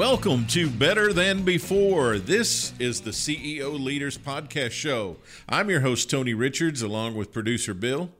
Welcome to Better Than Before. This is the CEO Leaders Podcast Show. I'm your host, Tony Richards, along with producer Bill.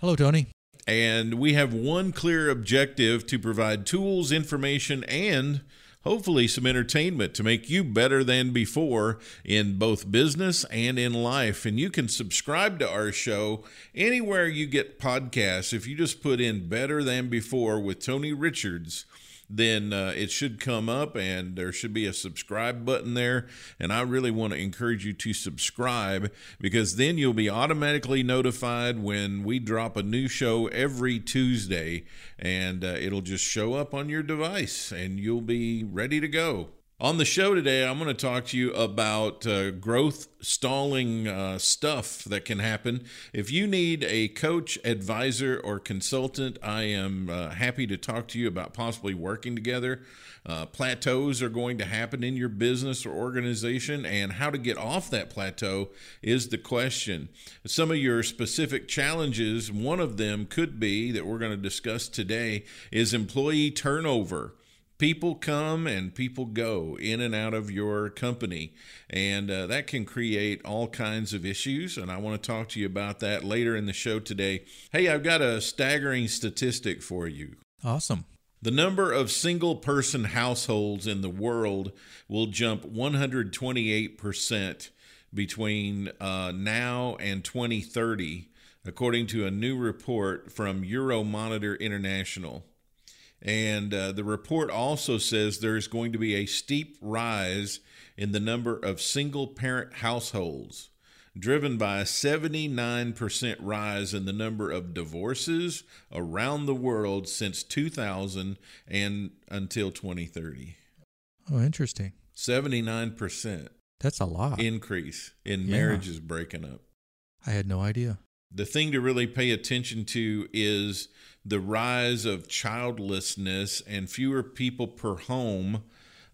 Hello, Tony. And we have one clear objective to provide tools, information, and hopefully some entertainment to make you better than before in both business and in life. And you can subscribe to our show anywhere you get podcasts. If you just put in Better Than Before with Tony Richards, then uh, it should come up and there should be a subscribe button there. And I really want to encourage you to subscribe because then you'll be automatically notified when we drop a new show every Tuesday and uh, it'll just show up on your device and you'll be ready to go. On the show today, I'm going to talk to you about uh, growth stalling uh, stuff that can happen. If you need a coach, advisor, or consultant, I am uh, happy to talk to you about possibly working together. Uh, plateaus are going to happen in your business or organization, and how to get off that plateau is the question. Some of your specific challenges, one of them could be that we're going to discuss today, is employee turnover people come and people go in and out of your company. And uh, that can create all kinds of issues and i want to talk to you about that later in the show today. Hey i've got a staggering statistic for you. Awesome. The number of single person households in the world will jump 128% between uh, now and 2030 according to a new report from euromonitor international and uh, the report also says there is going to be a steep rise in the number of single parent households, driven by a 79% rise in the number of divorces around the world since 2000 and until 2030. Oh, interesting. 79%. That's a lot. Increase in yeah. marriages breaking up. I had no idea. The thing to really pay attention to is the rise of childlessness and fewer people per home.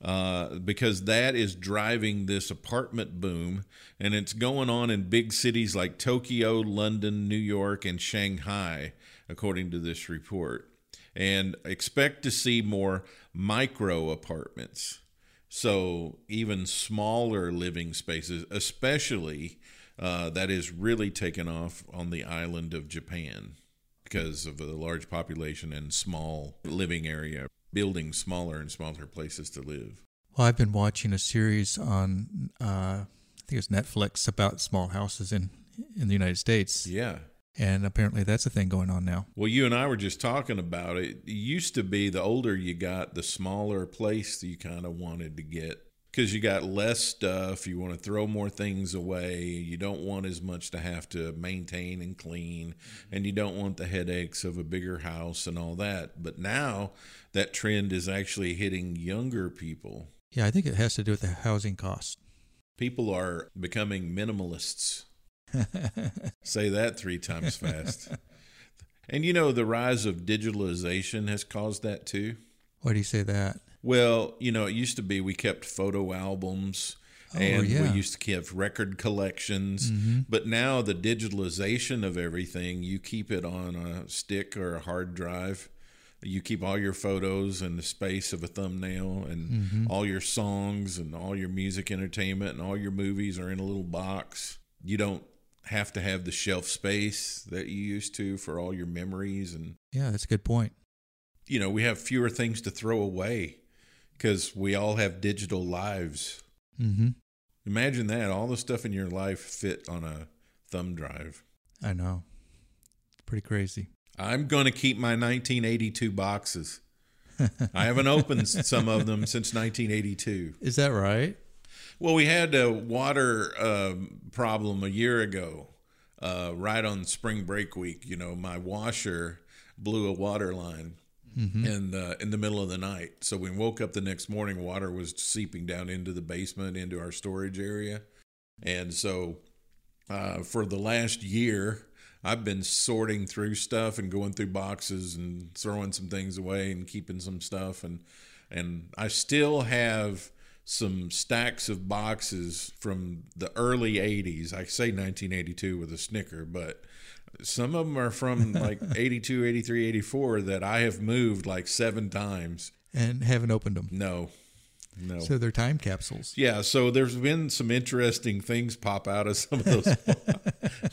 Uh, because that is driving this apartment boom, and it's going on in big cities like Tokyo, London, New York, and Shanghai, according to this report. And expect to see more micro apartments. So, even smaller living spaces, especially uh, that is really taken off on the island of Japan because of the large population and small living area, building smaller and smaller places to live. Well, I've been watching a series on, uh, I think it's Netflix, about small houses in in the United States. Yeah. And apparently that's a thing going on now. Well, you and I were just talking about it. It used to be the older you got, the smaller place you kind of wanted to get because you got less stuff. You want to throw more things away. You don't want as much to have to maintain and clean, and you don't want the headaches of a bigger house and all that. But now that trend is actually hitting younger people. Yeah, I think it has to do with the housing cost. People are becoming minimalists. Say that three times fast. and you know, the rise of digitalization has caused that too. Why do you say that? Well, you know, it used to be we kept photo albums oh, and yeah. we used to keep record collections. Mm-hmm. But now the digitalization of everything, you keep it on a stick or a hard drive. You keep all your photos in the space of a thumbnail, and mm-hmm. all your songs and all your music entertainment and all your movies are in a little box. You don't have to have the shelf space that you used to for all your memories and yeah that's a good point you know we have fewer things to throw away because we all have digital lives. Mm-hmm. Imagine that all the stuff in your life fit on a thumb drive. I know. Pretty crazy. I'm going to keep my 1982 boxes. I haven't opened some of them since 1982. Is that right? Well, we had a water uh, problem a year ago, uh, right on spring break week. You know, my washer blew a water line mm-hmm. in uh, in the middle of the night. So we woke up the next morning, water was seeping down into the basement, into our storage area, and so uh, for the last year. I've been sorting through stuff and going through boxes and throwing some things away and keeping some stuff and and I still have some stacks of boxes from the early 80s. I say 1982 with a snicker, but some of them are from like 82, 83, 84 that I have moved like seven times. And haven't opened them. No. No. So they're time capsules. Yeah. So there's been some interesting things pop out of some of those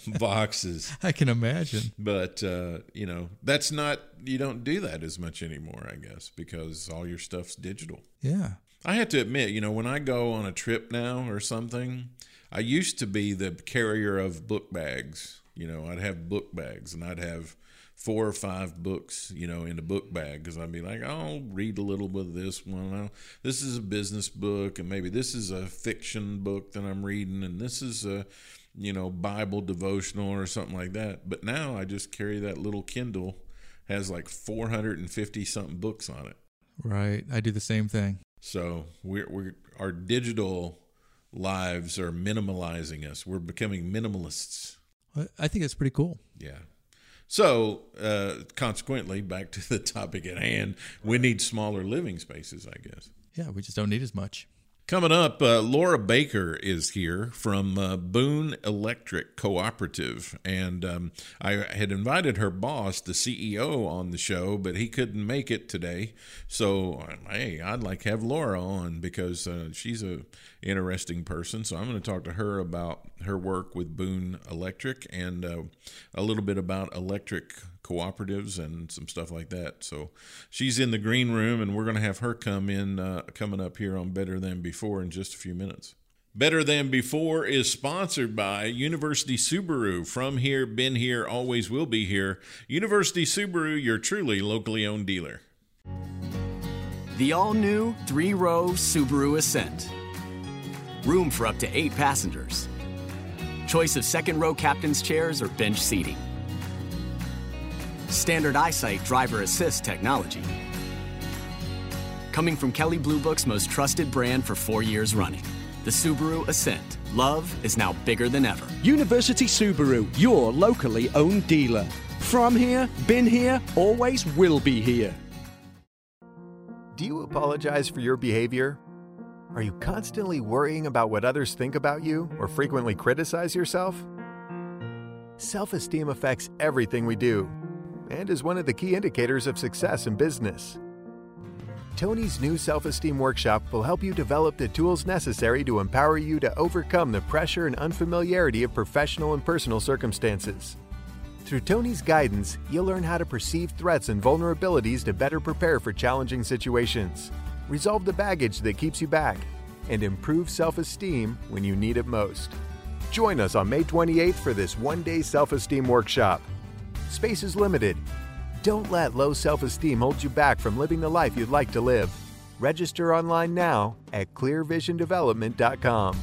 boxes. I can imagine. But, uh, you know, that's not, you don't do that as much anymore, I guess, because all your stuff's digital. Yeah. I have to admit, you know, when I go on a trip now or something, I used to be the carrier of book bags. You know, I'd have book bags and I'd have four or five books, you know, in a book bag because I'd be like, I'll read a little bit of this one. I'll, this is a business book, and maybe this is a fiction book that I'm reading, and this is a, you know, Bible devotional or something like that. But now I just carry that little Kindle, has like 450 something books on it. Right. I do the same thing. So we're, we're our digital lives are minimalizing us. We're becoming minimalists. I think it's pretty cool. Yeah. So, uh, consequently, back to the topic at hand, we need smaller living spaces, I guess. Yeah, we just don't need as much. Coming up, uh, Laura Baker is here from uh, Boone Electric Cooperative. And um, I had invited her boss, the CEO, on the show, but he couldn't make it today. So, hey, I'd like to have Laura on because uh, she's a interesting person. So I'm going to talk to her about her work with Boone Electric and uh, a little bit about electric cooperatives and some stuff like that. So she's in the green room, and we're going to have her come in uh, coming up here on Better Than Before in just a few minutes. Better Than Before is sponsored by University Subaru. From here, been here, always will be here. University Subaru, your truly locally owned dealer. The all new three row Subaru Ascent. Room for up to eight passengers. Choice of second row captain's chairs or bench seating standard eyesight driver assist technology. Coming from Kelley Blue Book's most trusted brand for four years running, the Subaru Ascent. Love is now bigger than ever. University Subaru, your locally owned dealer. From here, been here, always will be here. Do you apologize for your behavior? Are you constantly worrying about what others think about you or frequently criticize yourself? Self esteem affects everything we do and is one of the key indicators of success in business. Tony's new self esteem workshop will help you develop the tools necessary to empower you to overcome the pressure and unfamiliarity of professional and personal circumstances. Through Tony's guidance, you'll learn how to perceive threats and vulnerabilities to better prepare for challenging situations, resolve the baggage that keeps you back, and improve self esteem when you need it most. Join us on May 28th for this one day self esteem workshop. Space is limited. Don't let low self esteem hold you back from living the life you'd like to live. Register online now at clearvisiondevelopment.com.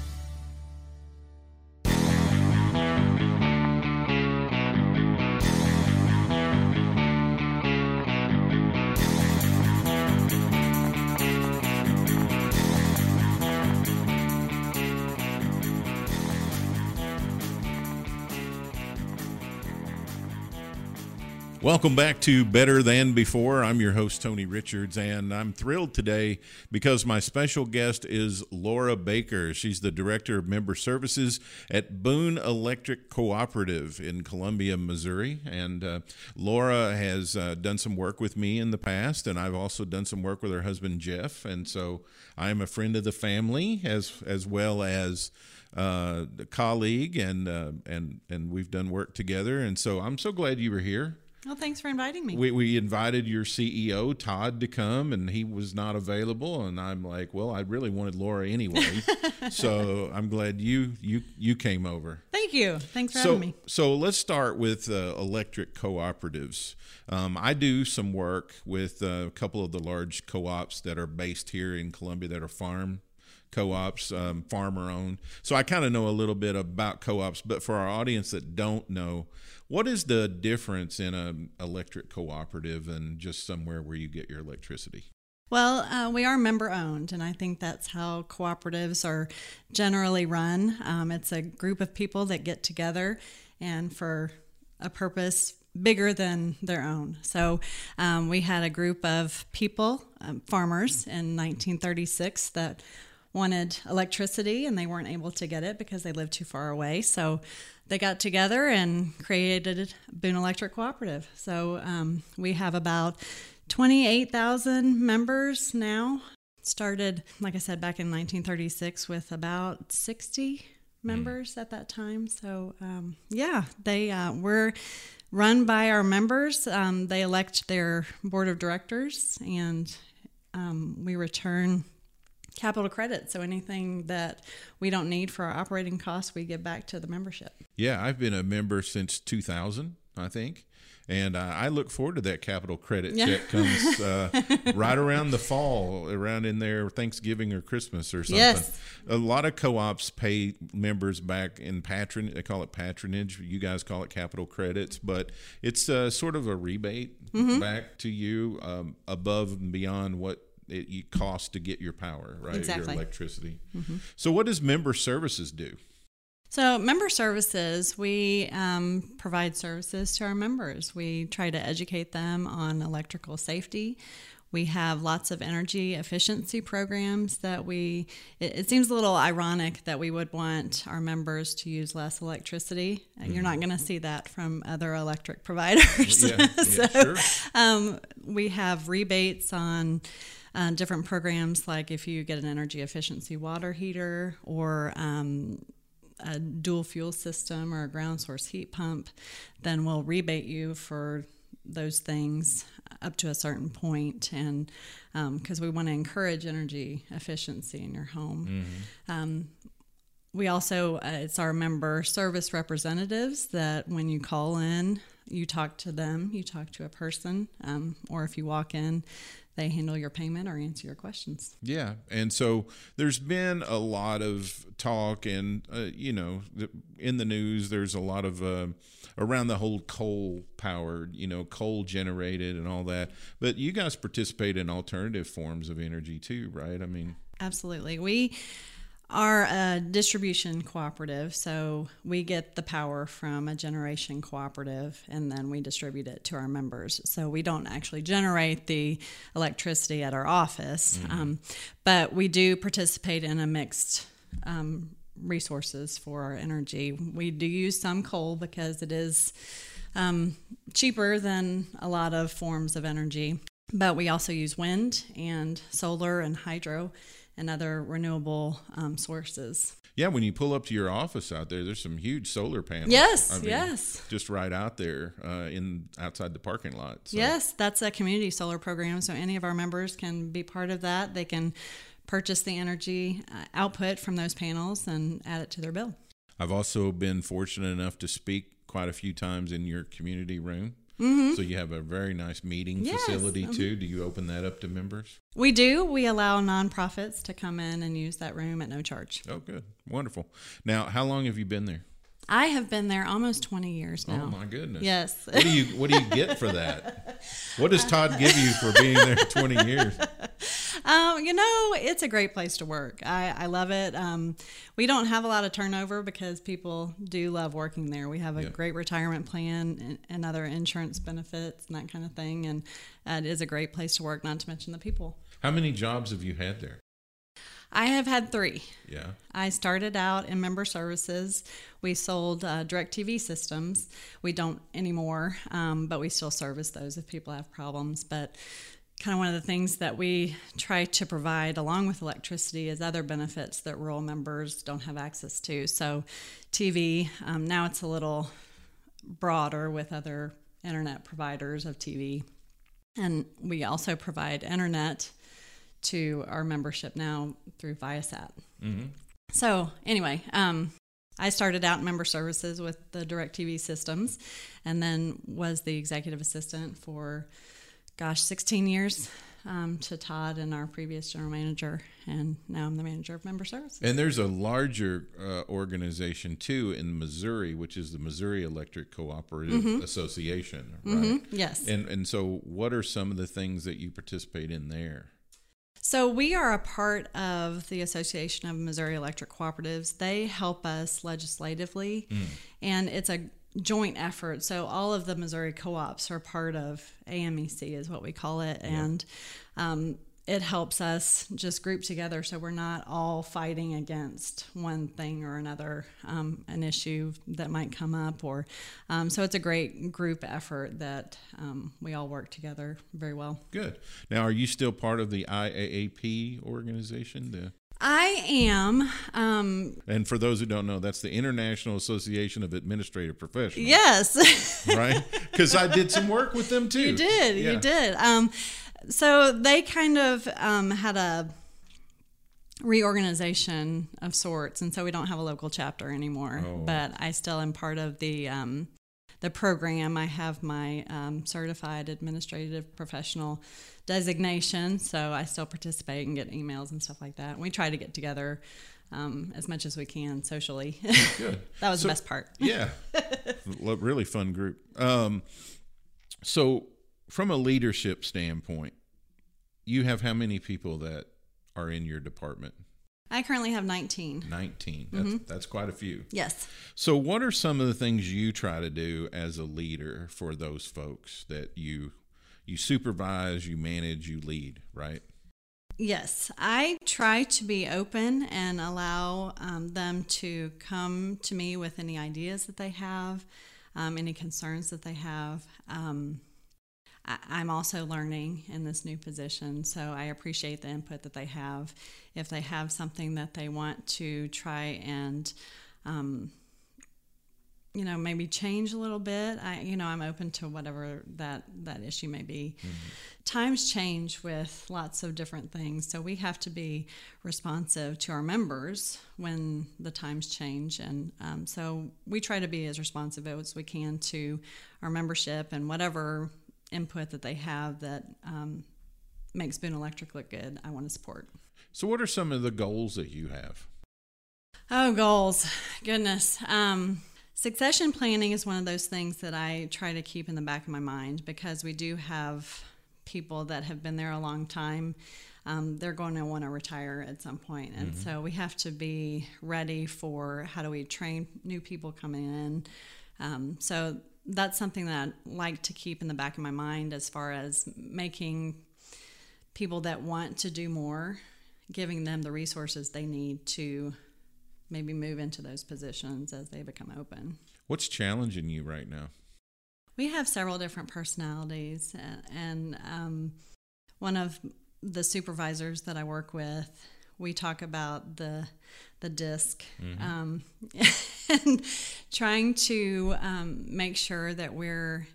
Welcome back to Better Than Before. I'm your host, Tony Richards, and I'm thrilled today because my special guest is Laura Baker. She's the Director of Member Services at Boone Electric Cooperative in Columbia, Missouri. And uh, Laura has uh, done some work with me in the past, and I've also done some work with her husband, Jeff. And so I'm a friend of the family as, as well as uh, a colleague, and, uh, and, and we've done work together. And so I'm so glad you were here. Well, thanks for inviting me. We, we invited your CEO, Todd, to come, and he was not available. And I'm like, well, I really wanted Laura anyway. so I'm glad you, you, you came over. Thank you. Thanks for so, having me. So let's start with uh, electric cooperatives. Um, I do some work with uh, a couple of the large co ops that are based here in Columbia that are farm co-ops, um, farmer-owned. So I kind of know a little bit about co-ops, but for our audience that don't know, what is the difference in an electric cooperative and just somewhere where you get your electricity? Well, uh, we are member owned, and I think that's how cooperatives are generally run. Um, it's a group of people that get together and for a purpose bigger than their own. So um, we had a group of people, um, farmers in 1936, that wanted electricity and they weren't able to get it because they lived too far away. So they got together and created Boone Electric Cooperative. So um, we have about 28,000 members now. Started, like I said, back in 1936 with about 60 members mm. at that time. So, um, yeah, they uh, were run by our members. Um, they elect their board of directors, and um, we return capital credit. So anything that we don't need for our operating costs, we give back to the membership. Yeah, I've been a member since 2000, I think. And uh, I look forward to that capital credit yeah. check comes uh, right around the fall, around in there Thanksgiving or Christmas or something. Yes. A lot of co-ops pay members back in patron. They call it patronage. You guys call it capital credits, but it's uh, sort of a rebate mm-hmm. back to you um, above and beyond what it costs to get your power, right? Exactly. Your electricity. Mm-hmm. So, what does member services do? So, member services, we um, provide services to our members. We try to educate them on electrical safety. We have lots of energy efficiency programs that we, it, it seems a little ironic that we would want our members to use less electricity. Mm-hmm. You're not going to see that from other electric providers. Yeah, so, yeah, sure. um, we have rebates on uh, different programs like if you get an energy efficiency water heater or um, a dual fuel system or a ground source heat pump, then we'll rebate you for those things up to a certain point and because um, we want to encourage energy efficiency in your home mm-hmm. um, we also uh, it's our member service representatives that when you call in you talk to them you talk to a person um, or if you walk in they handle your payment or answer your questions. Yeah, and so there's been a lot of talk, and uh, you know, in the news, there's a lot of uh, around the whole coal powered, you know, coal generated and all that. But you guys participate in alternative forms of energy too, right? I mean, absolutely. We are a distribution cooperative, so we get the power from a generation cooperative and then we distribute it to our members. So we don't actually generate the electricity at our office, mm-hmm. um, but we do participate in a mixed um, resources for our energy. We do use some coal because it is um, cheaper than a lot of forms of energy, but we also use wind and solar and hydro and other renewable um, sources. Yeah, when you pull up to your office out there, there's some huge solar panels. Yes, I mean, yes. Just right out there uh, in outside the parking lot. So. Yes, that's a community solar program. So any of our members can be part of that. They can purchase the energy uh, output from those panels and add it to their bill. I've also been fortunate enough to speak quite a few times in your community room. Mm-hmm. So you have a very nice meeting yes. facility mm-hmm. too. Do you open that up to members? We do. We allow nonprofits to come in and use that room at no charge. Oh, good, wonderful. Now, how long have you been there? I have been there almost 20 years now. Oh my goodness. Yes. What do you what do you get for that? What does Todd give you for being there 20 years? Um, you know, it's a great place to work. I, I love it. Um, we don't have a lot of turnover because people do love working there. We have a yeah. great retirement plan and, and, other insurance benefits and that kind of thing. And uh, it is a great place to work, not to mention the people. How many jobs have you had there? I have had three. Yeah. I started out in member services. We sold uh, TV systems. We don't anymore, um, but we still service those if people have problems. But kind of one of the things that we try to provide along with electricity is other benefits that rural members don't have access to. So, TV, um, now it's a little broader with other internet providers of TV. And we also provide internet to our membership now through Viasat. Mm-hmm. So, anyway, um, I started out in member services with the DirecTV systems and then was the executive assistant for gosh, 16 years um, to Todd and our previous general manager, and now I'm the manager of member services. And there's a larger uh, organization too in Missouri, which is the Missouri Electric Cooperative Association, right? Yes. And and so, what are some of the things that you participate in there? So we are a part of the Association of Missouri Electric Cooperatives. They help us legislatively, and it's a joint effort. So all of the Missouri co-ops are part of AMEC, is what we call it, and um, it helps us just group together so we're not all fighting against one thing or another, um, an issue that might come up, or um, so it's a great group effort that um, we all work together very well. Good. Now, are you still part of the IAAP organization? The I am. Um, and for those who don't know, that's the International Association of Administrative Professionals. yes, Right? Because I did some work with them too. you did. Yeah. You did. Um, so they kind of um, had a reorganization of sorts, and so we don't have a local chapter anymore. Oh. But I still am part of the um, the program. I have my um, certified administrative professional designation, so I still participate and get emails and stuff like that. And we try to get together um, as much as we can socially. Good. that was So- the best part. yeah really fun group um so from a leadership standpoint you have how many people that are in your department I currently have 19. 19 that's, Mm-hmm. that's quite a few Yes. so what are some of the things you try to do as a leader for those folks that you you supervise you manage you lead right Yes, I try to be open and allow um, them to come to me with any ideas that they have, um, any concerns that they have. Um, I, I'm also learning in this new position, so I appreciate the input that they have. If they have something that they want to try and um, you know maybe change a little bit i you know i'm open to whatever that that issue may be times change with lots of different things so we have to be responsive to our members when the times change and um, so we try to be as responsive as we can to our membership and whatever input that they have that um, makes boone electric look good i want to support so what are some of the goals that you have Oh, goals. Goodness. Um, succession planning is one of those things that I try to keep in the back of my mind because we do have people that have been there a long time. Um, they're going to want to retire at some point. And so we have to be ready for how do we train new people coming in. Um, so that's something that I like to keep in the back of my mind as far as making people that want to do more, giving them the resources they need to maybe move into those positions as they become open. what's challenging you right now We have several different personalities, and, um, one of the supervisors that I work with, we talk about the the disc um, and trying to um, make sure that we're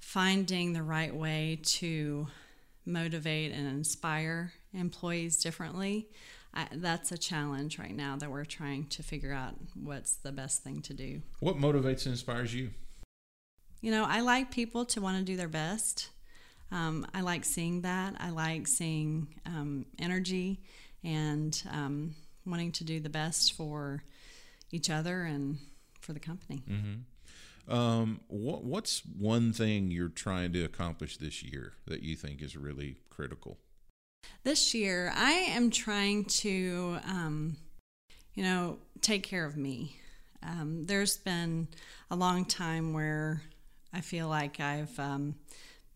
finding the right way to motivate and inspire employees differently. I, that's a challenge right now that we're trying to figure out what's the best thing to do. what motivates and inspires you You know, I like people to want to do their best. Um, I like seeing that. I like seeing um, energy and um, wanting to do the best for each other and for the company. Um, what what's one thing you're trying to accomplish this year that you think is really critical? This year, I am trying to, um, you know, take care of me. Um, there's been a long time where I feel like I've um,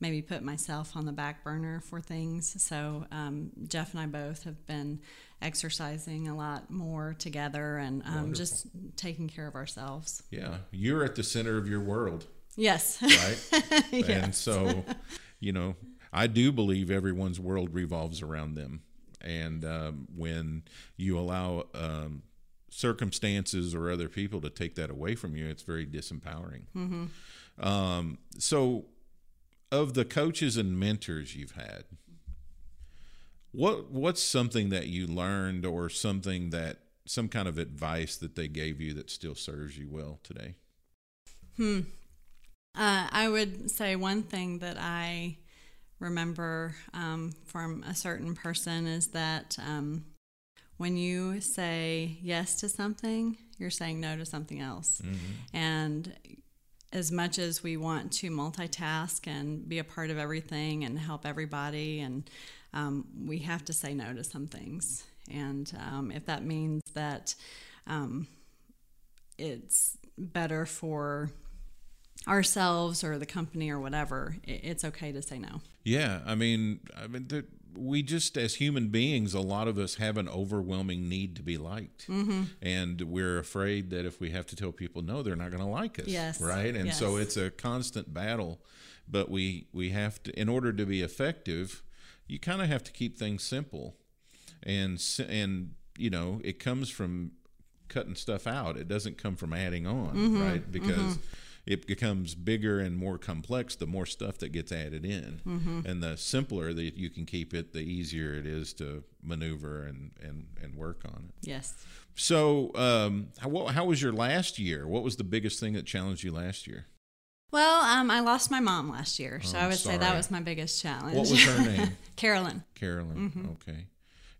maybe put myself on the back burner for things. So um, Jeff and I both have been exercising a lot more together and um, just taking care of ourselves. Yeah, you're at the center of your world, Yes. right? And so, you know, I do believe everyone's world revolves around them, and um, when you allow um, circumstances or other people to take that away from you, it's very disempowering. Um, so, of the coaches and mentors you've had, what what's something that you learned or something that some kind of advice that they gave you that still serves you well today? Uh, I would say one thing that I remember um, from a certain person is that um, when you say yes to something, you're saying no to something else. And as much as we want to multitask and be a part of everything and help everybody, and um, we have to say no to some things. And um, if that means that um, it's better for ourselves or the company or whatever, it's okay to say no. Yeah, I mean, I mean, we just as human beings, a lot of us have an overwhelming need to be liked, mm-hmm. and we're afraid that if we have to tell people no, they're not going to like us. Yes, right. And so it's a constant battle, but we we have to, in order to be effective, you kind of have to keep things simple, and and you know, it comes from cutting stuff out. It doesn't come from adding on, right? Because it becomes bigger and more complex the more stuff that gets added in. And the simpler that you can keep it, the easier it is to maneuver and, and, and work on it. Yes. So, um, how, how was your last year? What was the biggest thing that challenged you last year? Well, um, I lost my mom last year, so Oh, I would say that was my biggest challenge. What was her name? Carolyn. Carolyn. Okay.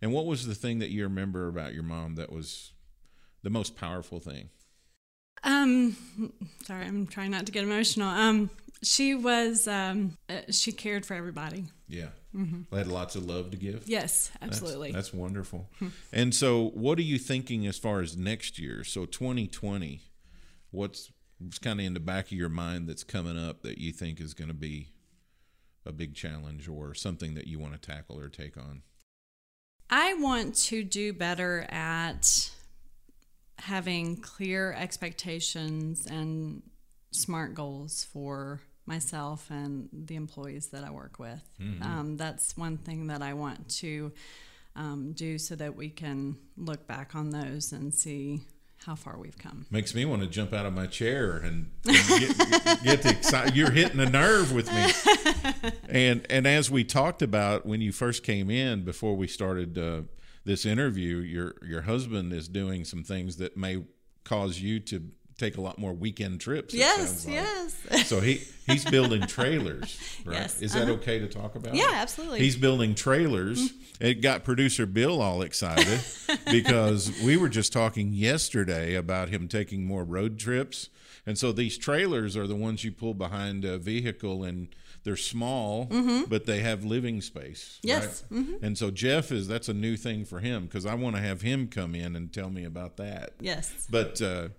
And what was the thing that you remember about your mom that was the most powerful thing? Um, sorry, I'm trying not to get emotional. Um, she was um, uh, she cared for everybody. Yeah. Had lots of love to give. Yes, That's- absolutely. That's, wonderful. and so, what are you thinking as far as next year? So, 2020, what's, what's kind of in the back of your mind that's coming up that you think is going to be a big challenge or something that you want to tackle or take on? I want to do better at having clear expectations and smart goals for myself and the employees that I work with. Um, that's one thing that I want to um, do so that we can look back on those and see how far we've come. Makes me want to jump out of my chair and, and get, get excited. You're hitting a nerve with me. And and as we talked about when you first came in before we started uh, this interview, your your husband is doing some things that may cause you to take a lot more weekend trips. Yes, like. yes. So he he's building trailers, right? Yes, Is that uh-huh. okay to talk about? Yeah, absolutely. He's building trailers. It got producer Bill all excited because we were just talking yesterday about him taking more road trips. And so these trailers are the ones you pull behind a vehicle and they're small, but they have living space. Mm-hmm. Yes, Mm-hmm. And so Jeff is that's a new thing for him because I want to have him come in and tell me about that. Yes. But uh,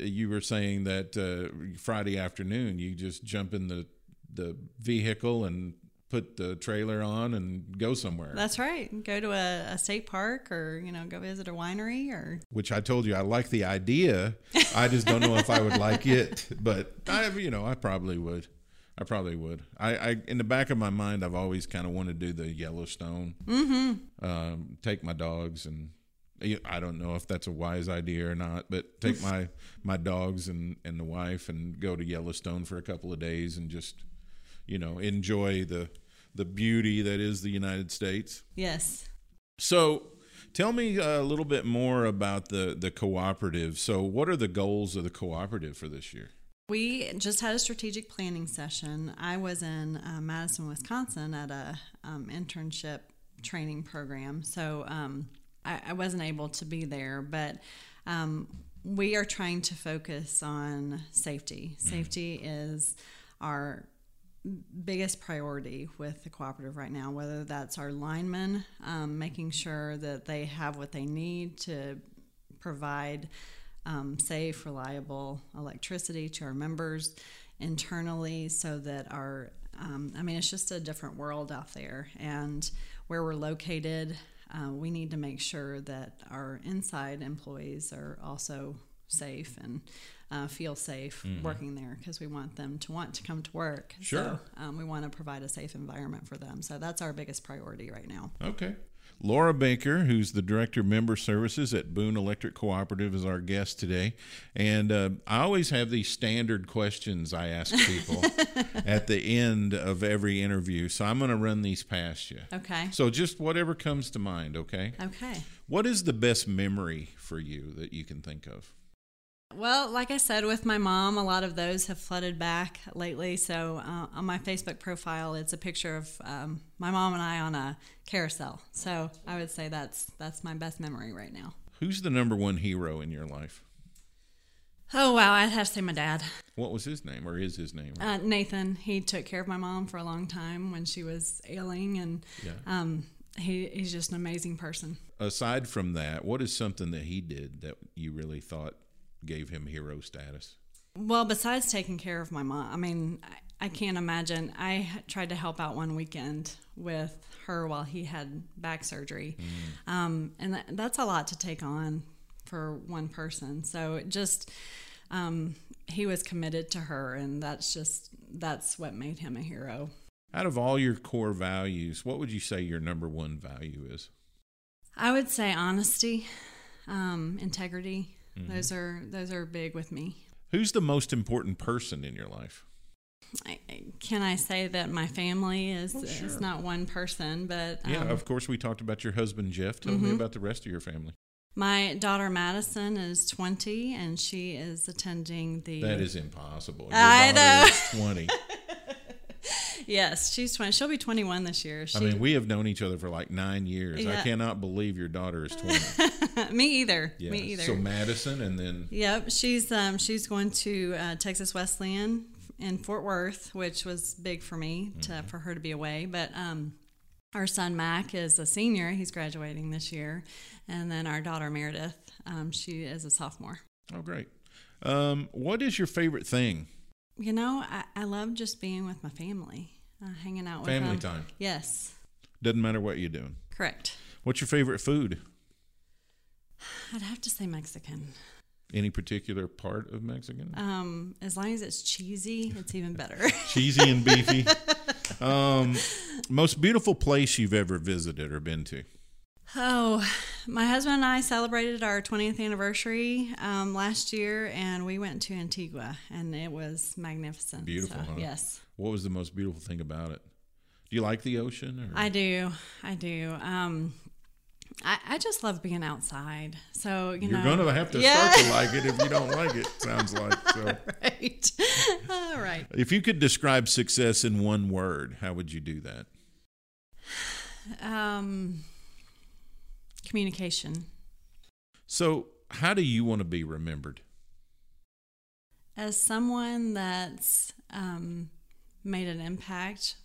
you were saying that uh, Friday afternoon you just jump in the the vehicle and put the trailer on and go somewhere. That's right. Go to a, a state park or, you know, go visit a winery or which I told you I like the idea. I just don't know if I would like it, but I, you know, I probably would. I probably would. I, I in the back of my mind, I've always kind of wanted to do the Yellowstone. Mm-hmm. Um, take my dogs and I don't know if that's a wise idea or not, but take my my dogs and and the wife and go to Yellowstone for a couple of days and just you know enjoy the the beauty that is the United States. yes. So, tell me a little bit more about the the cooperative. So, what are the goals of the cooperative for this year? We just had a strategic planning session. I was in uh, Madison, Wisconsin at a um, internship training program, so um, I, I wasn't able to be there. But um, we are trying to focus on safety. Safety is our biggest priority with the cooperative right now, whether that's our linemen, um, making sure that they have what they need to provide um, safe, reliable electricity to our members internally so that our, um, I mean, it's just a different world out there. And where we're located, uh, we need to make sure that our inside employees are also safe and uh, feel safe working there because we want them to want to come to work. Sure. So um, we want to provide a safe environment for them. So that's our biggest priority right now. Okay. Laura Baker, who's the Director of Member Services at Boone Electric Cooperative, is our guest today. And uh, I always have these standard questions I ask people at the end of every interview. So I'm going to run these past you. Okay. So just whatever comes to mind, okay? Okay. What is the best memory for you that you can think of? Well, like I said, with my mom, a lot of those have flooded back lately. So uh, on my Facebook profile, it's a picture of um, my mom and I on a carousel. So I would say that's that's my best memory right now. Who's the number one hero in your life? Oh wow, I'd have to say my dad, What was his name, or is his name? uh, Nathan. He took care of my mom for a long time when she was ailing, and Yeah. um, he, he's just an amazing person. Aside from that, what is something that he did that you really thought gave him hero status? Well, besides taking care of my mom, I mean, I, I can't imagine. I tried to help out one weekend with her while he had back surgery, um, and that, that's a lot to take on for one person. So it just um, he was committed to her, and that's just that's what made him a hero. Out of all your core values, what would you say your number one value is? I would say honesty, um, integrity. Those are those are big with me. Who's the most important person in your life? I, can I say that my family is is not one person, but um, yeah, of course. We talked about your husband Jeff. Tell me about the rest of your family. my daughter Madison is twenty, and she is attending the. That is impossible. Your I know. is Twenty. yes, she's twenty. She'll be twenty one this year. She, I mean, we have known each other for like nine years. I cannot believe your daughter is twenty. me either. Yeah. Me either. So Madison, and then Yep, she's um, she's going to uh, Texas Wesleyan in Fort Worth, which was big for me to, Mm-hmm. for her to be away. But um, our son Mac is a senior; he's graduating this year, and then our daughter Meredith, um, she is a sophomore. oh great. Um, what is your favorite thing? You know, I, I love just being with my family, uh, hanging out with Family them. time. Yes, Doesn't matter what you're doing. correct. What's your favorite food? I'd have to say Mexican. Any particular part of Mexican? Um, as long as it's cheesy, it's even better. Cheesy and beefy. um, most beautiful place you've ever visited or been to? Oh, my husband and I celebrated our 20th anniversary um, last year, and we went to Antigua, and it was magnificent. Beautiful, So, huh? Yes, What was the most beautiful thing about it? Do you like the ocean? Or? I do. I do. Um, I, I just love being outside. So you You're know, going to have to Yeah. start to like it if you don't like it. Sounds like so. right. All right. If you could describe success in one word, how would you do that? Um, communication. So, how do you want to be remembered? As someone that's um, made an impact,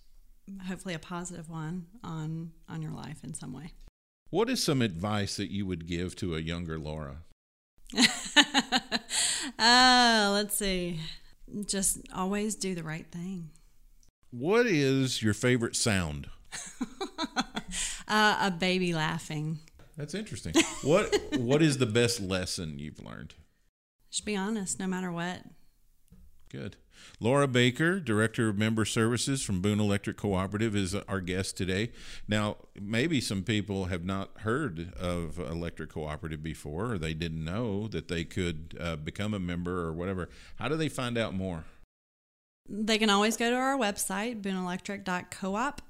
hopefully a positive one, on on your life in some way. What is some advice that you would give to a younger Laura? uh, let's see. Just always do the right thing. What is your favorite sound? Uh, a baby laughing. That's interesting. What What is the best lesson you've learned? Just be honest, no matter what. Good. Laura Baker, Director of Member Services from Boone Electric Cooperative, is our guest today. Now, maybe some people have not heard of Electric Cooperative before, or they didn't know that they could uh, become a member or whatever. How do they find out more? They can always go to our website, booneelectric.coop,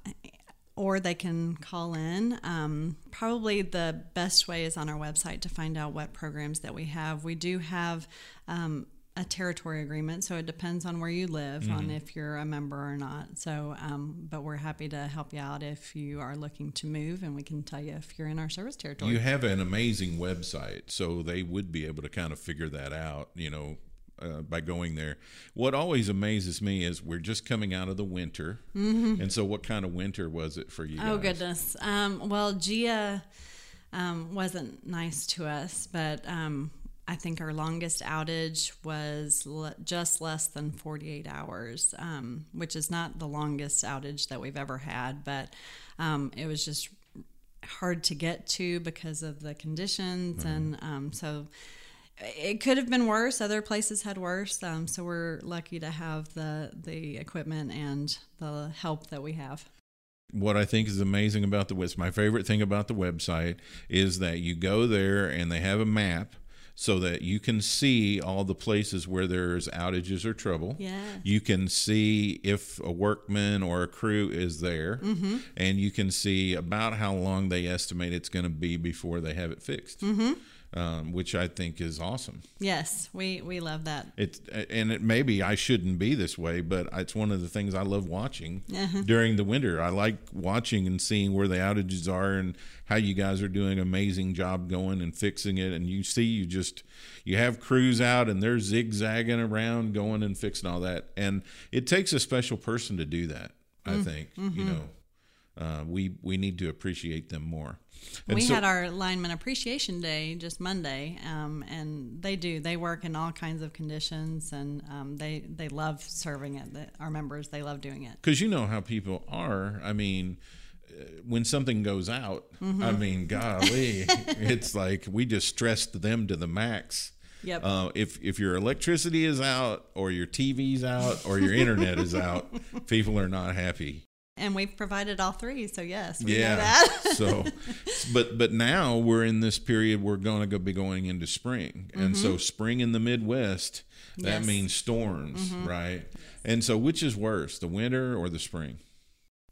or they can call in. Um, probably the best way is on our website to find out what programs that we have. We do have um, a territory agreement, so it depends on where you live, on if you're a member or not. So, um, but we're happy to help you out if you are looking to move, and we can tell you if you're in our service territory. You have an amazing website, so they would be able to kind of figure that out, you know, uh, by going there. What always amazes me is we're just coming out of the winter. Mm-hmm. And so, what kind of winter was it for you? Oh guys? goodness. Um, well, Gia um, wasn't nice to us, but um, I think our longest outage was le- just less than 48 hours, um, which is not the longest outage that we've ever had, but um, it was just hard to get to because of the conditions, and um, so it could have been worse. Other places had worse, um, so we're lucky to have the the equipment and the help that we have. what I think is amazing about the website, my favorite thing about the website is that you go there and they have a map so that you can see all the places where there's outages or trouble. Yes. You can see if a workman or a crew is there, Mm-hmm. and you can see about how long they estimate it's going to be before they have it fixed. Mm-hmm. Um, which I think is awesome. Yes, we we love that. It's and it maybe I shouldn't be this way, but it's one of the things I love watching Uh-huh. during the winter. I like watching and seeing where the outages are and how you guys are doing an amazing job going and fixing it. And you see, you just you have crews out and they're zigzagging around, going and fixing all that. And it takes a special person to do that. I Mm, think mm-hmm. you know uh, we we need to appreciate them more. And we so- had our lineman appreciation day just Monday, um, and they do. They work in all kinds of conditions, and um, they they love serving it. The, our members they love doing it. because you know how people are. I mean, uh, when something goes out, I mean, golly, it's like we just stressed them to the max. Yep. Uh, if if your electricity is out, or your TV's out, or your internet is out, people are not happy. And we've provided all three, so yes, we know Yeah. that. so, but but now we're in this period. We're going to go be going into spring, and so spring in the Midwest that Mm-hmm. Yes. means storms, right? And so, which is worse, the winter or the spring?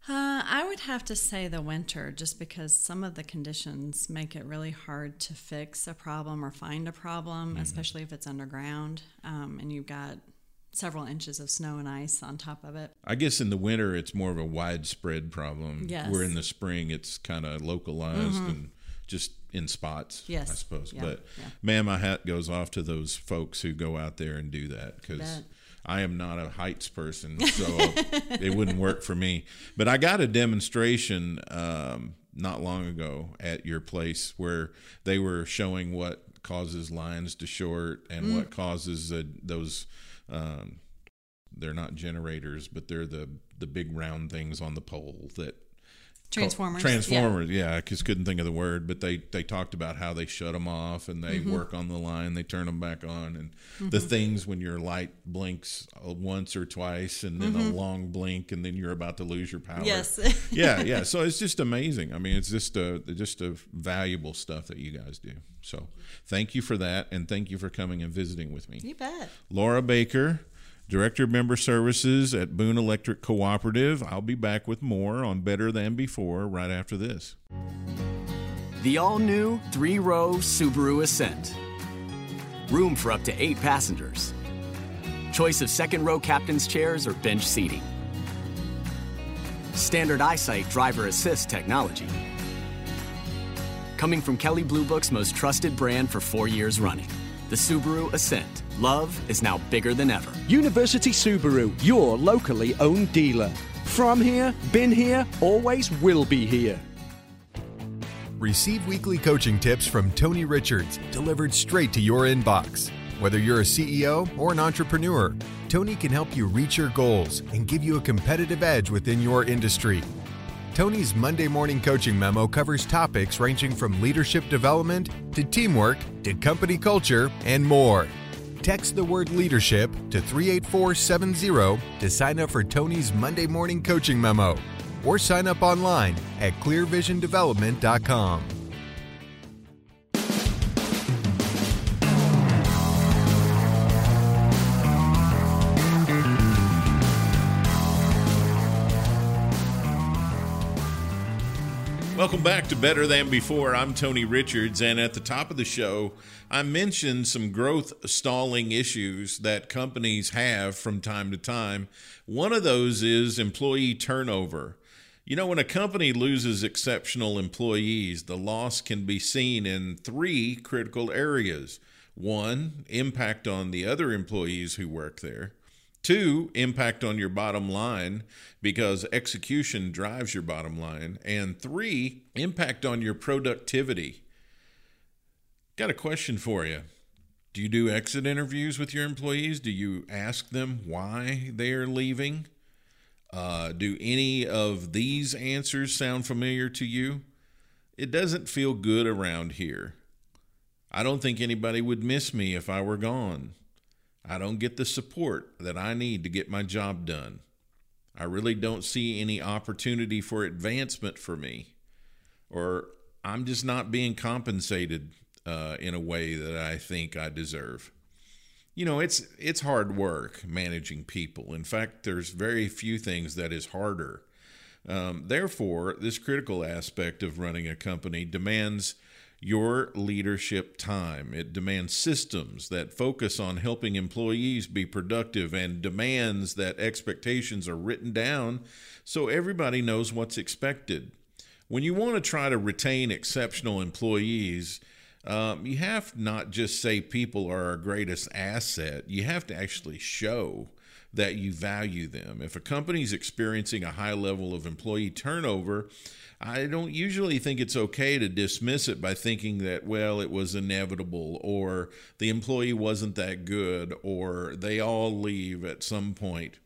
Uh, I would have to say the winter, just because some of the conditions make it really hard to fix a problem or find a problem, Mm-hmm. especially if it's underground um, and you've got several inches of snow and ice on top of it. I guess in the winter it's more of a widespread problem. Yes. Mm-hmm. Where in the spring it's kind of localized and just in spots. Yes. I suppose. Yeah, But yeah. man, my hat goes off to those folks who go out there and do that because I am not a heights person, so it wouldn't work for me. But I got a demonstration um, not long ago at your place where they were showing what causes lines to short and Mm. what causes uh, those. Um, they're not generators, but they're the the big round things on the pole that Transformers. Transformers, yeah, I just couldn't think of the word, but they they talked about how they shut them off and they Mm-hmm. work on the line, they turn them back on, and the things when your light blinks uh, once or twice, and then a long blink, and then you're about to lose your power. Yes. yeah, yeah. So it's just amazing. I mean, it's just a just a valuable stuff that you guys do. So thank you for that, and thank you for coming and visiting with me. You bet. Laura Baker, Director of Member Services at Boone Electric Cooperative. I'll be back with more on Better Than Before right after this. The all new three row Subaru Ascent. Room for up to eight passengers. Choice of second row captain's chairs or bench seating. Standard eyesight driver assist technology. Coming from Kelley Blue Book's most trusted brand for four years running. The Subaru Ascent. Love is now bigger than ever. University Subaru, your locally owned dealer. From here, been here, always will be here. Receive weekly coaching tips from Tony Richards delivered straight to your inbox. Whether you're a CEO or an entrepreneur, Tony can help you reach your goals and give you a competitive edge within your industry. Tony's Monday morning coaching memo covers topics ranging from leadership development to teamwork to company culture and more. Text the word leadership to 38470 to sign up for Tony's Monday morning coaching memo or sign up online at clearvisiondevelopment.com. Welcome back to Better Than Before. I'm Tony Richards, and at the top of the show, I mentioned some growth stalling issues that companies have from time to time. One of those is employee turnover. You know, when a company loses exceptional employees, the loss can be seen in three critical areas. One, impact on the other employees who work there. Two, impact on your bottom line because execution drives your bottom line. And three, impact on your productivity. Got a question for you. Do you do exit interviews with your employees? Do you ask them why they are leaving? Uh, do any of these answers sound familiar to you? It doesn't feel good around here. I don't think anybody would miss me if I were gone. I don't get the support that I need to get my job done. I really don't see any opportunity for advancement for me, or I'm just not being compensated uh, in a way that I think I deserve. You know, it's it's hard work managing people. In fact, there's very few things that is harder. Um, therefore, this critical aspect of running a company demands your leadership time. It demands systems that focus on helping employees be productive and demands that expectations are written down so everybody knows what's expected. When you want to try to retain exceptional employees, um, you have not just say people are our greatest asset, you have to actually show that you value them. If a company is experiencing a high level of employee turnover, I don't usually think it's okay to dismiss it by thinking that, well, it was inevitable, or the employee wasn't that good, or they all leave at some point.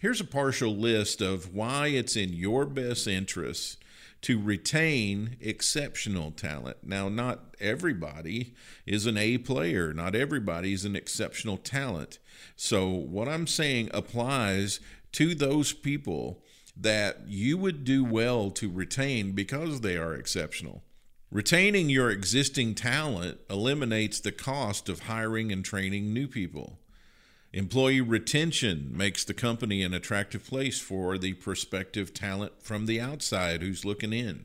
Here's a partial list of why it's in your best interest to retain exceptional talent. Now, not everybody is an A player, not everybody is an exceptional talent. So, what I'm saying applies to those people that you would do well to retain because they are exceptional. Retaining your existing talent eliminates the cost of hiring and training new people. Employee retention makes the company an attractive place for the prospective talent from the outside who's looking in.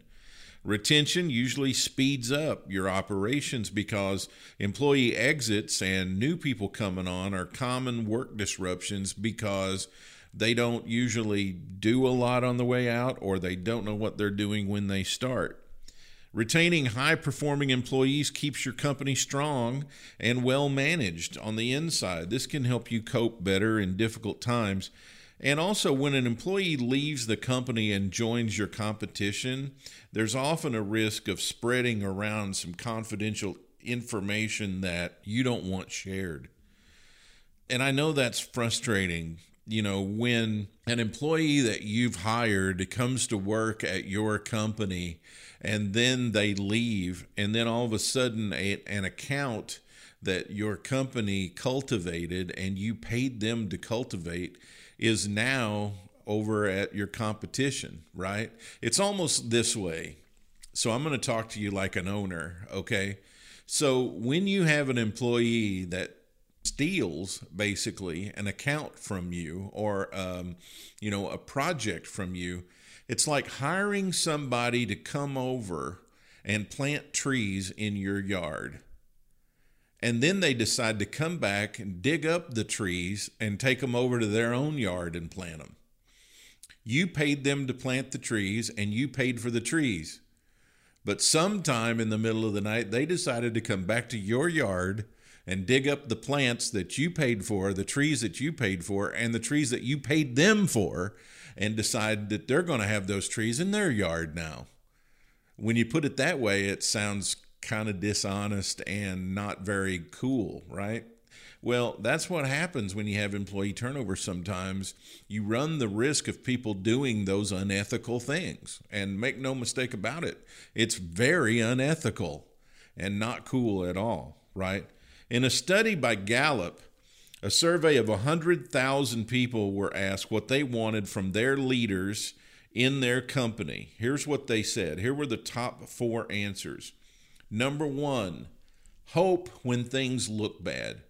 Retention usually speeds up your operations because employee exits and new people coming on are common work disruptions because they don't usually do a lot on the way out or they don't know what they're doing when they start. Retaining high performing employees keeps your company strong and well managed on the inside. This can help you cope better in difficult times. And also, when an employee leaves the company and joins your competition, there's often a risk of spreading around some confidential information that you don't want shared. And I know that's frustrating you know, when an employee that you've hired comes to work at your company and then they leave, and then all of a sudden a, an account that your company cultivated and you paid them to cultivate is now over at your competition, right? It's almost this way. So I'm going to talk to you like an owner, okay? So when you have an employee that steals basically an account from you or um, you know a project from you it's like hiring somebody to come over and plant trees in your yard and then they decide to come back and dig up the trees and take them over to their own yard and plant them you paid them to plant the trees and you paid for the trees but sometime in the middle of the night they decided to come back to your yard and dig up the plants that you paid for, the trees that you paid for, and the trees that you paid them for, and decide that they're going to have those trees in their yard now. When you put it that way, it sounds kind of dishonest and not very cool, right? Well, that's what happens when you have employee turnover sometimes. You run the risk of people doing those unethical things. And make no mistake about it, it's very unethical and not cool at all, right? In a study by Gallup, a survey of 100,000 people were asked what they wanted from their leaders in their company. Here's what they said. Here were the top four answers. Number one, hope when things look bad.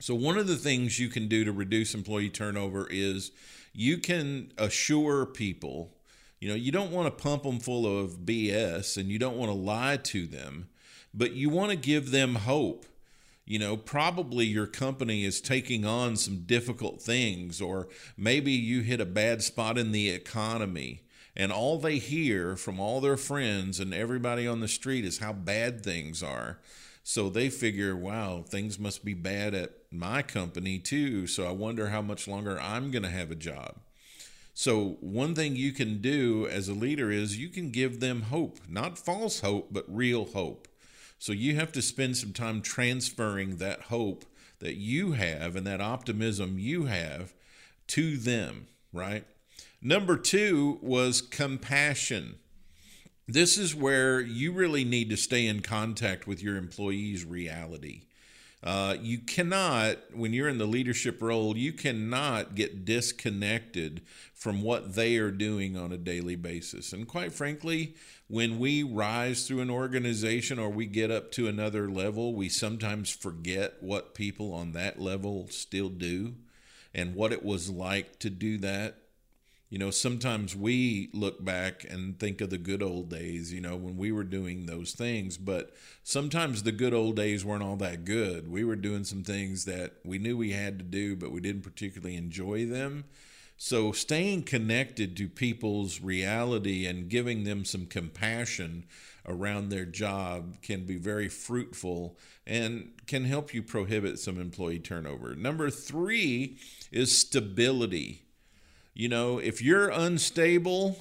So, one of the things you can do to reduce employee turnover is you can assure people, you know, you don't want to pump them full of BS and you don't want to lie to them, but you want to give them hope you know, probably your company is taking on some difficult things, or maybe you hit a bad spot in the economy, and all they hear from all their friends and everybody on the street is how bad things are. So they figure, wow, things must be bad at my company too. So I wonder how much longer I'm going to have a job. So, one thing you can do as a leader is you can give them hope, not false hope, but real hope. So you have to spend some time transferring that hope that you have and that optimism you have to them, right? Number two was compassion. This is where you really need to stay in contact with your employees' reality. Uh, you cannot, when you're in the leadership role, you cannot get disconnected from what they are doing on a daily basis. And quite frankly, when we rise through an organization or we get up to another level, we sometimes forget what people on that level still do and what it was like to do that You know, sometimes we look back and think of the good old days, you know, when we were doing those things, but sometimes the good old days weren't all that good. We were doing some things that we knew we had to do, but we didn't particularly enjoy them. So, staying connected to people's reality and giving them some compassion around their job can be very fruitful and can help you prohibit some employee turnover. Number three is stability. You know, if you're unstable,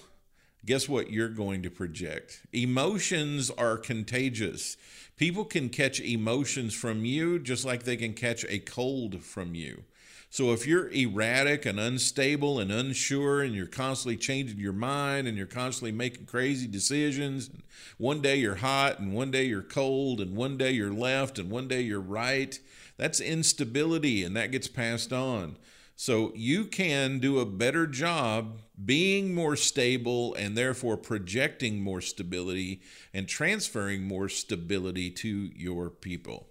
guess what you're going to project? Emotions are contagious. People can catch emotions from you just like they can catch a cold from you. So if you're erratic and unstable and unsure and you're constantly changing your mind and you're constantly making crazy decisions, and one day you're hot and one day you're cold and one day you're left and one day you're right, that's instability and that gets passed on. So you can do a better job being more stable and therefore projecting more stability and transferring more stability to your people.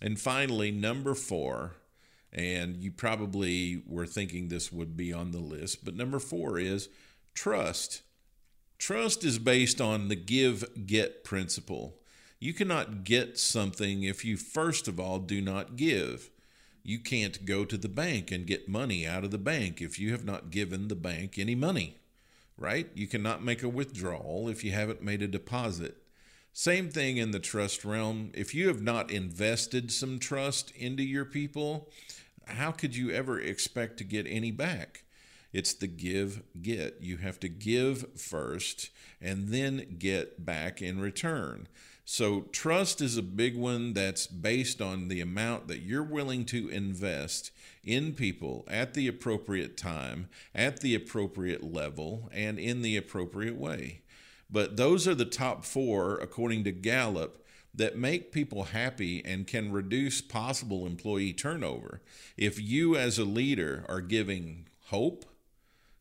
And finally, number four, and you probably were thinking this would be on the list, but number four is trust. Trust is based on the give get principle. You cannot get something if you, first of all, do not give. You can't go to the bank and get money out of the bank if you have not given the bank any money, right? You cannot make a withdrawal if you haven't made a deposit. Same thing in the trust realm. If you have not invested some trust into your people, how could you ever expect to get any back? It's the give get. You have to give first and then get back in return. So, trust is a big one that's based on the amount that you're willing to invest in people at the appropriate time, at the appropriate level, and in the appropriate way. But those are the top four, according to Gallup, that make people happy and can reduce possible employee turnover. If you, as a leader, are giving hope,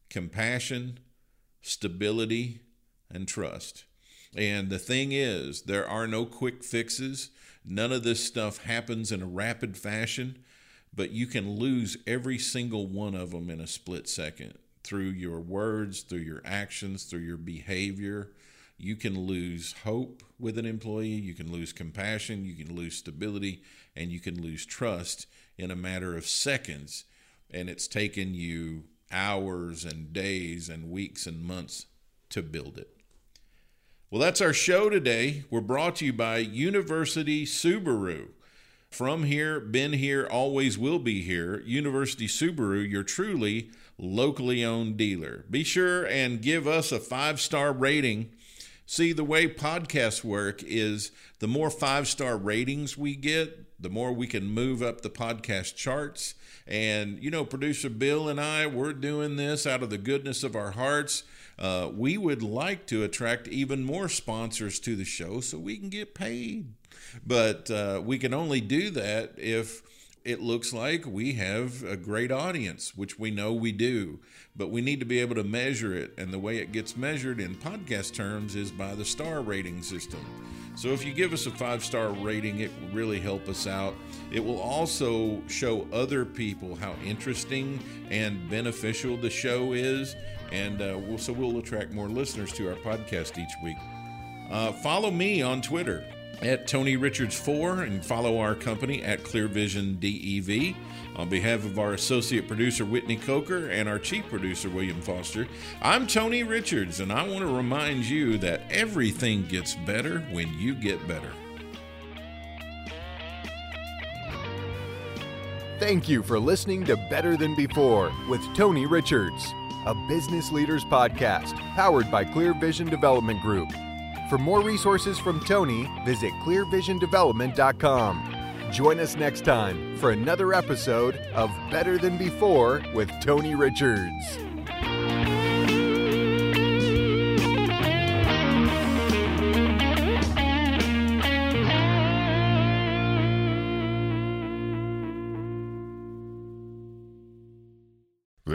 compassion, stability, and trust. And the thing is, there are no quick fixes. None of this stuff happens in a rapid fashion, but you can lose every single one of them in a split second through your words, through your actions, through your behavior. You can lose hope with an employee, you can lose compassion, you can lose stability, and you can lose trust in a matter of seconds. And it's taken you hours and days and weeks and months to build it. Well, that's our show today. We're brought to you by University Subaru. From here, been here, always will be here. University Subaru, your truly locally owned dealer. Be sure and give us a five star rating. See, the way podcasts work is the more five star ratings we get, the more we can move up the podcast charts. And, you know, producer Bill and I, we're doing this out of the goodness of our hearts. Uh, we would like to attract even more sponsors to the show so we can get paid. But uh, we can only do that if it looks like we have a great audience, which we know we do, but we need to be able to measure it. And the way it gets measured in podcast terms is by the star rating system. So if you give us a five star rating, it will really help us out. It will also show other people how interesting and beneficial the show is. And uh, we'll, so we'll attract more listeners to our podcast each week. Uh, follow me on Twitter at Tony Richards 4 and follow our company at Clear Vision DEV. On behalf of our associate producer Whitney Coker and our chief producer William Foster, I'm Tony Richards, and I want to remind you that everything gets better when you get better. Thank you for listening to Better Than Before with Tony Richards, a business leaders podcast powered by Clear Vision Development Group. For more resources from Tony, visit clearvisiondevelopment.com. Join us next time for another episode of Better Than Before with Tony Richards.